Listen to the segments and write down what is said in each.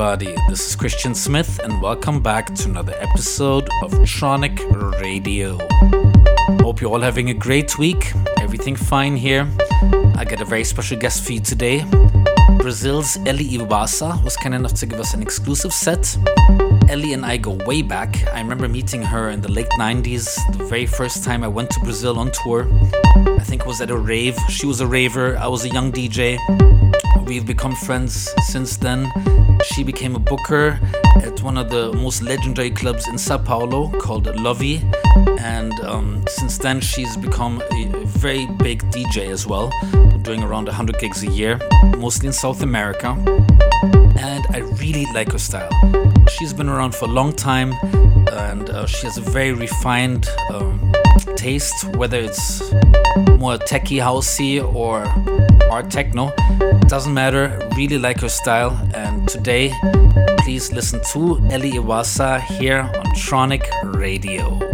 everybody. This is Christian Smith, and welcome back to another episode of Tronic Radio. Hope you're all having a great week. Everything fine here. I got a very special guest for you today. Brazil's Eli Iwasa was kind enough to give us an exclusive set. Eli and I go way back. I remember meeting her in the late 90s, the very first time I went to Brazil on tour. I think it was at a rave. She was a raver, I was a young DJ. We've become friends since then. She became a booker at one of the most legendary clubs in Sao Paulo called Lovey. And um, since then, she's become a very big DJ as well, doing around 100 gigs a year, mostly in South America. And I really like her style. She's been around for a long time and uh, she has a very refined um, taste, whether it's more techie housey or art techno. Doesn't matter, really like her style. And today, please listen to Eli Iwasa here on Tronic Radio.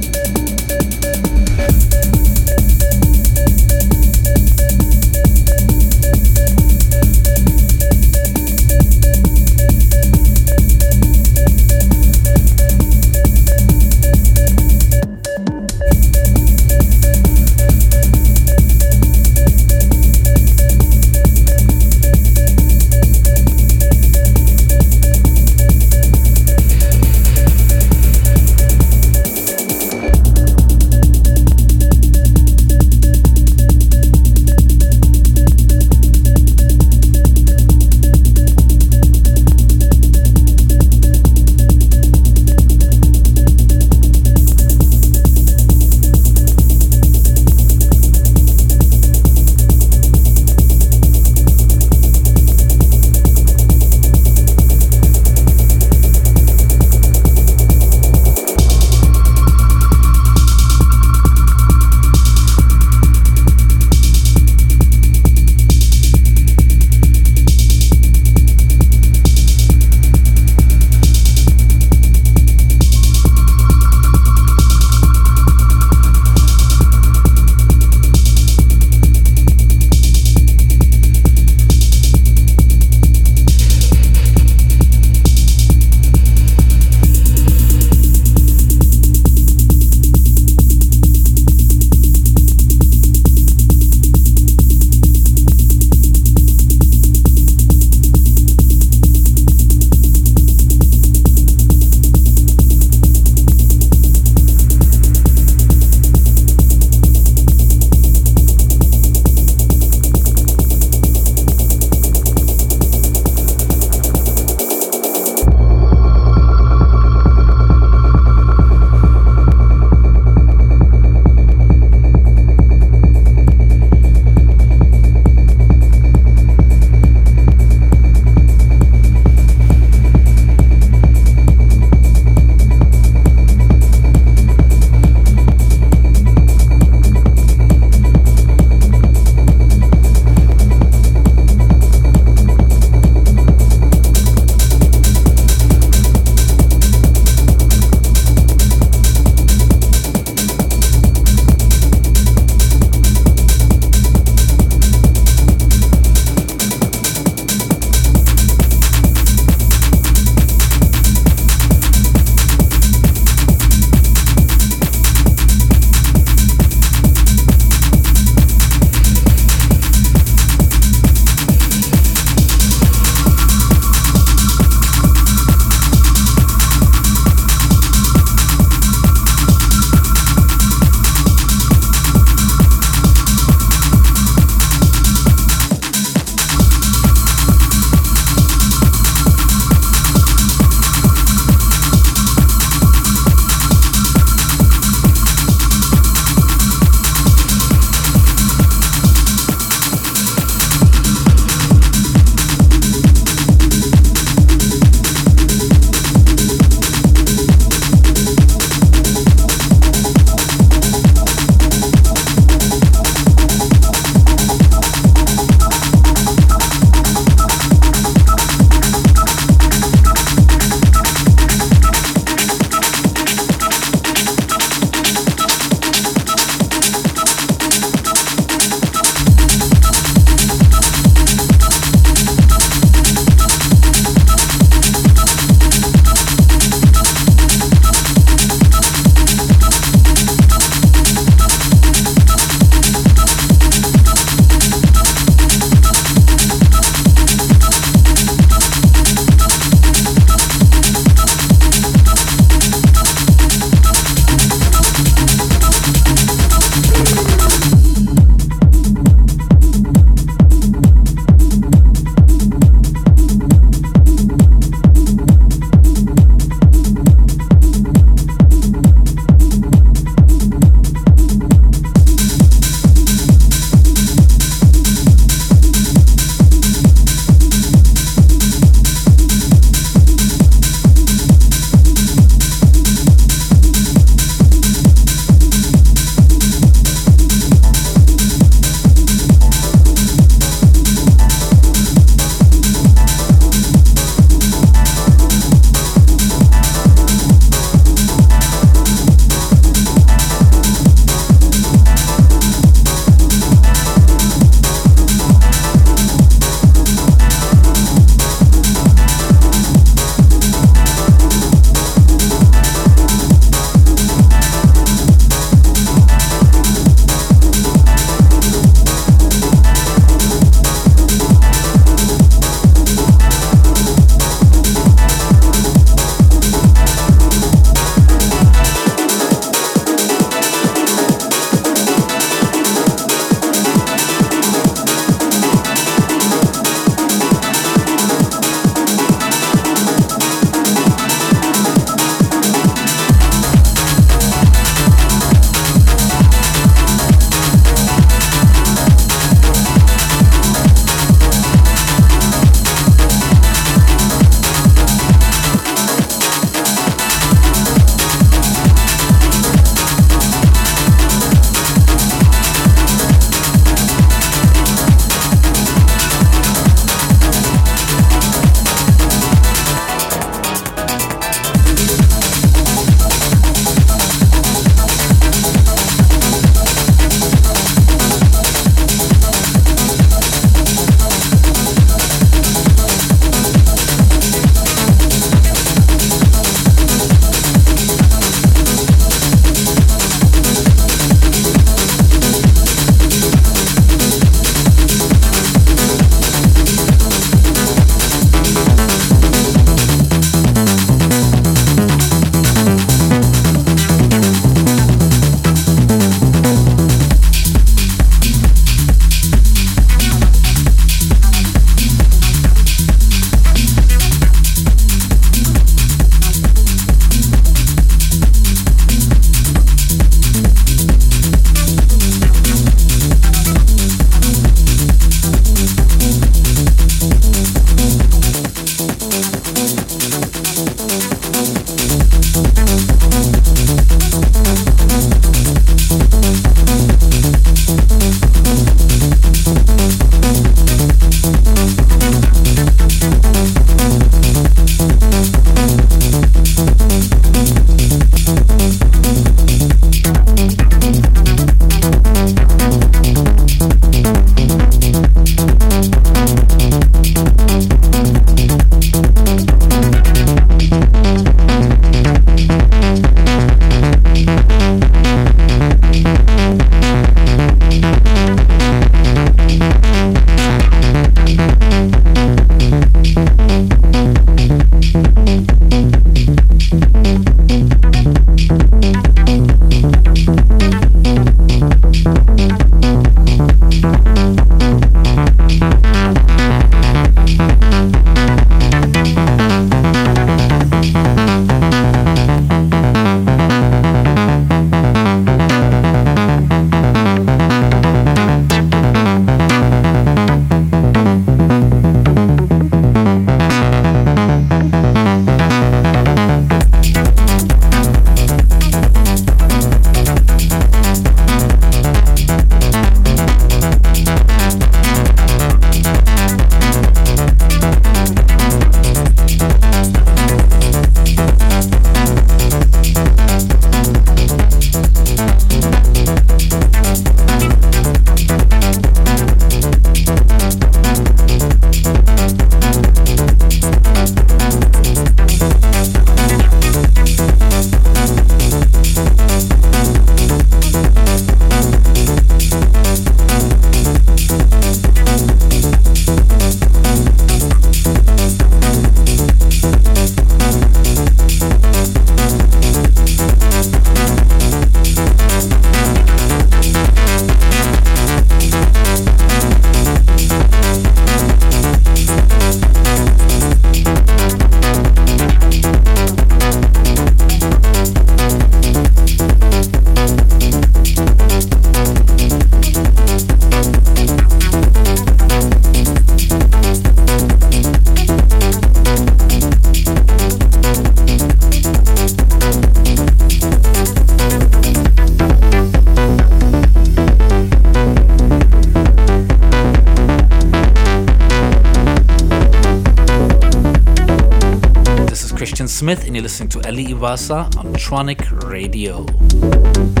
Listening to Eli Iwasa on Tronic Radio.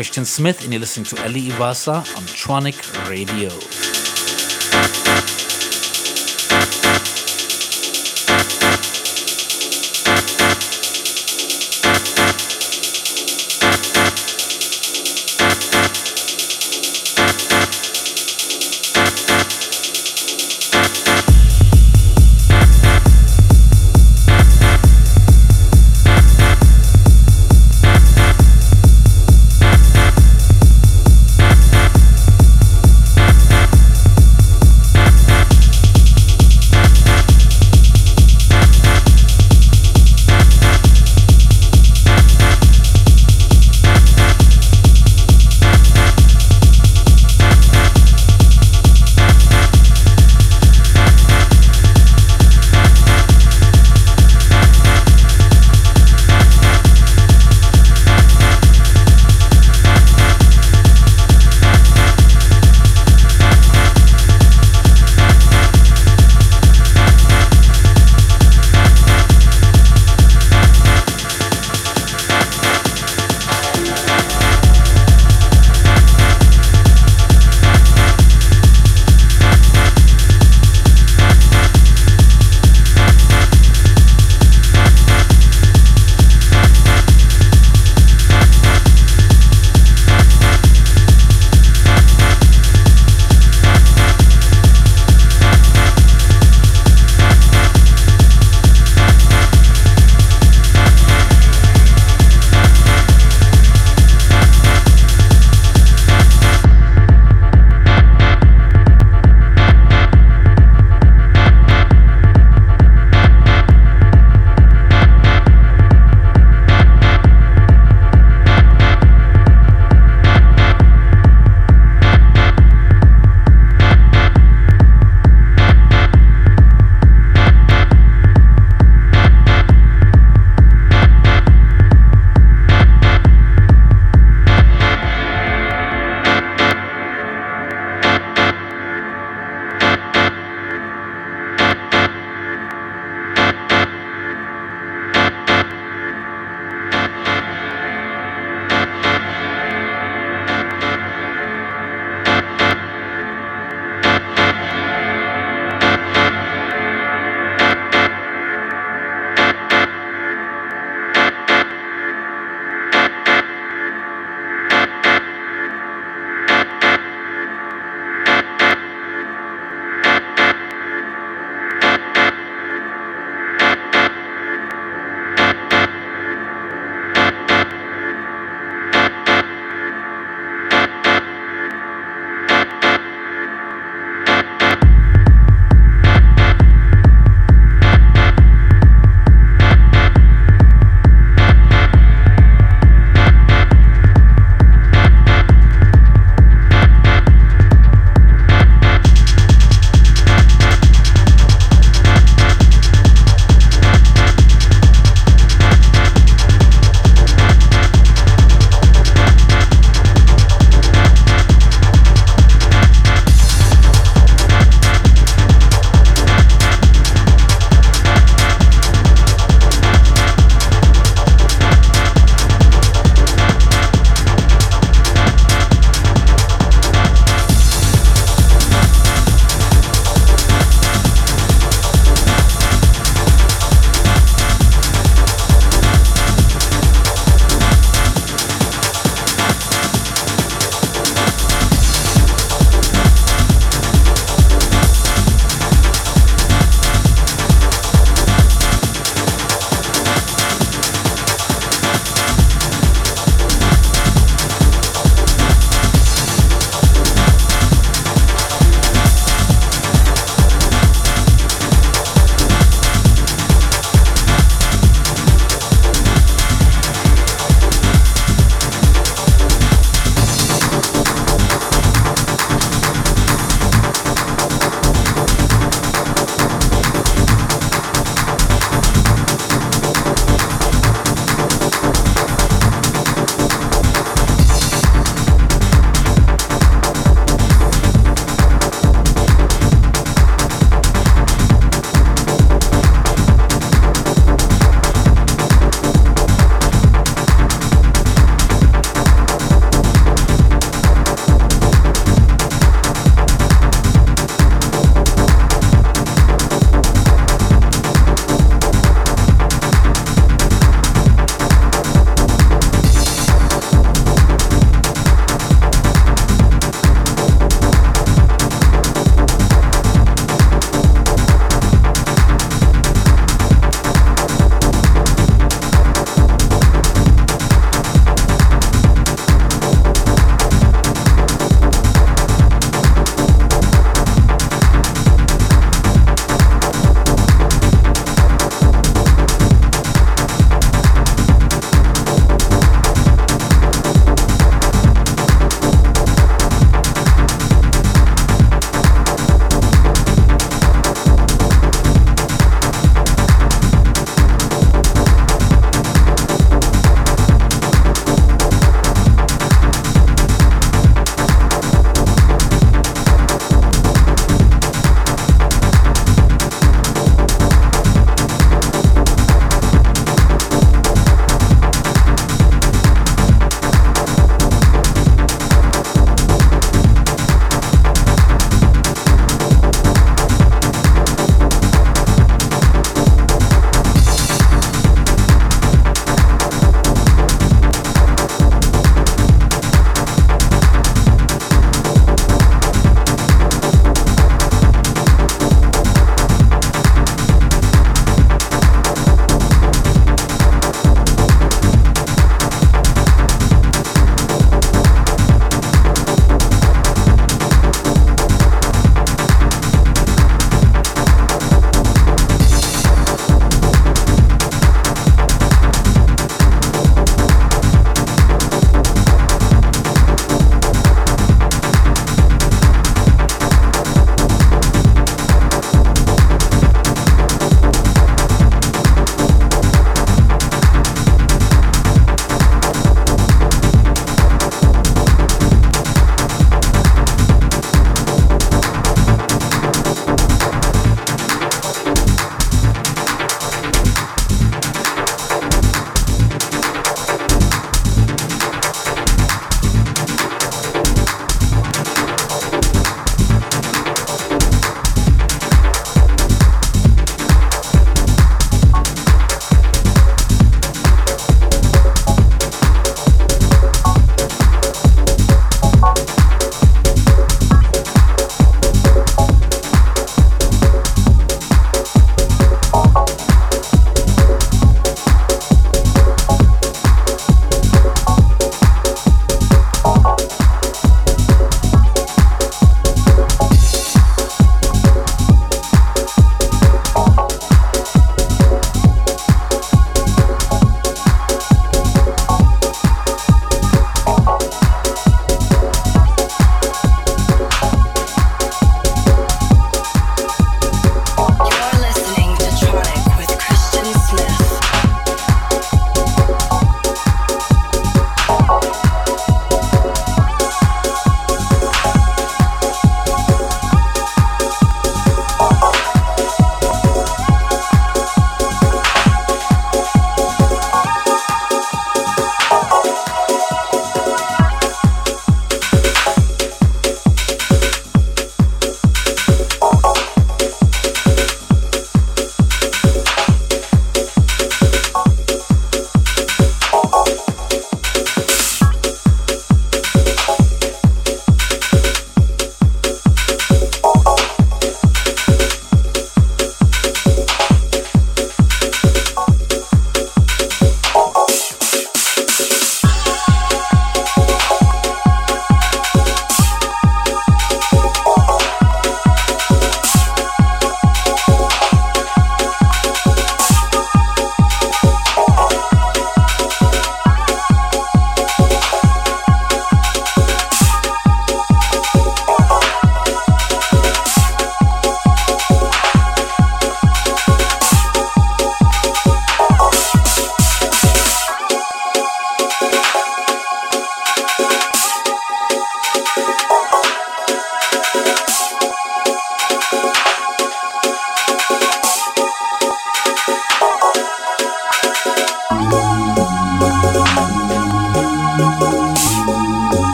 Christian Smith, and you're listening to Eli Iwasa on Tronic Radio.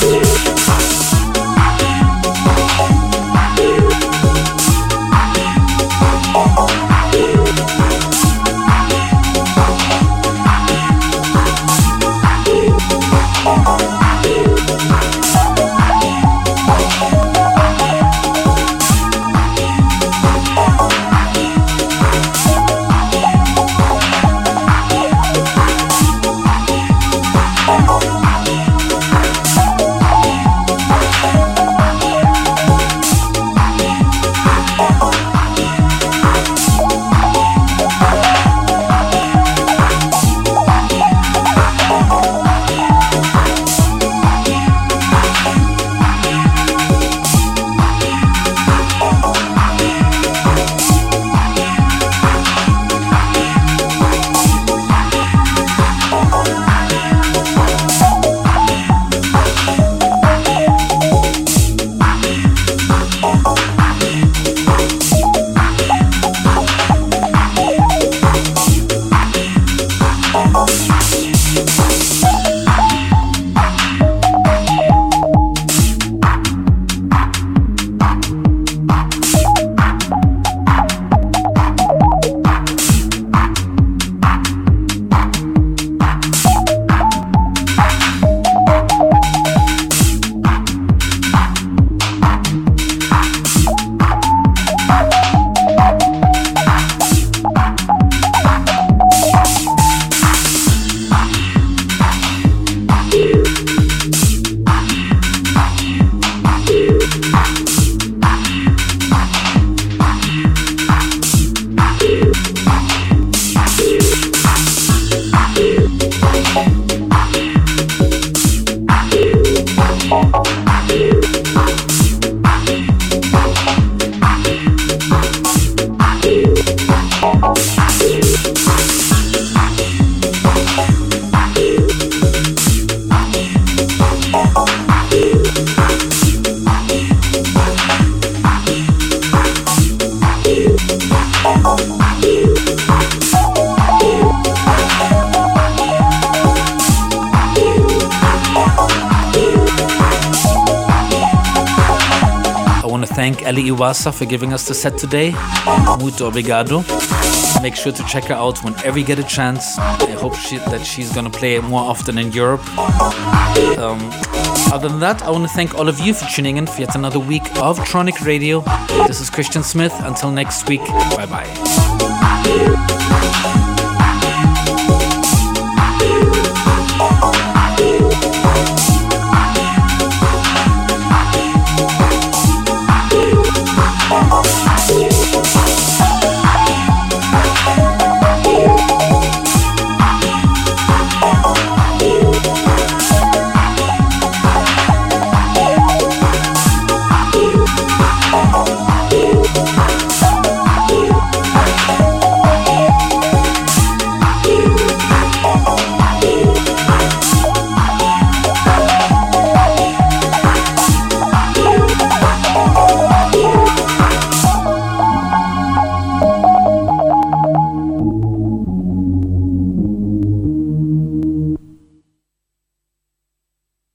I Eli Iwasa for giving us the set today. Muito obrigado. Make sure to check her out whenever you get a chance. I hope she, that she's gonna play more often in Europe. Um, other than that, I want to thank all of you for tuning in for yet another week of Tronic Radio. This is Christian Smith. Until next week, bye bye.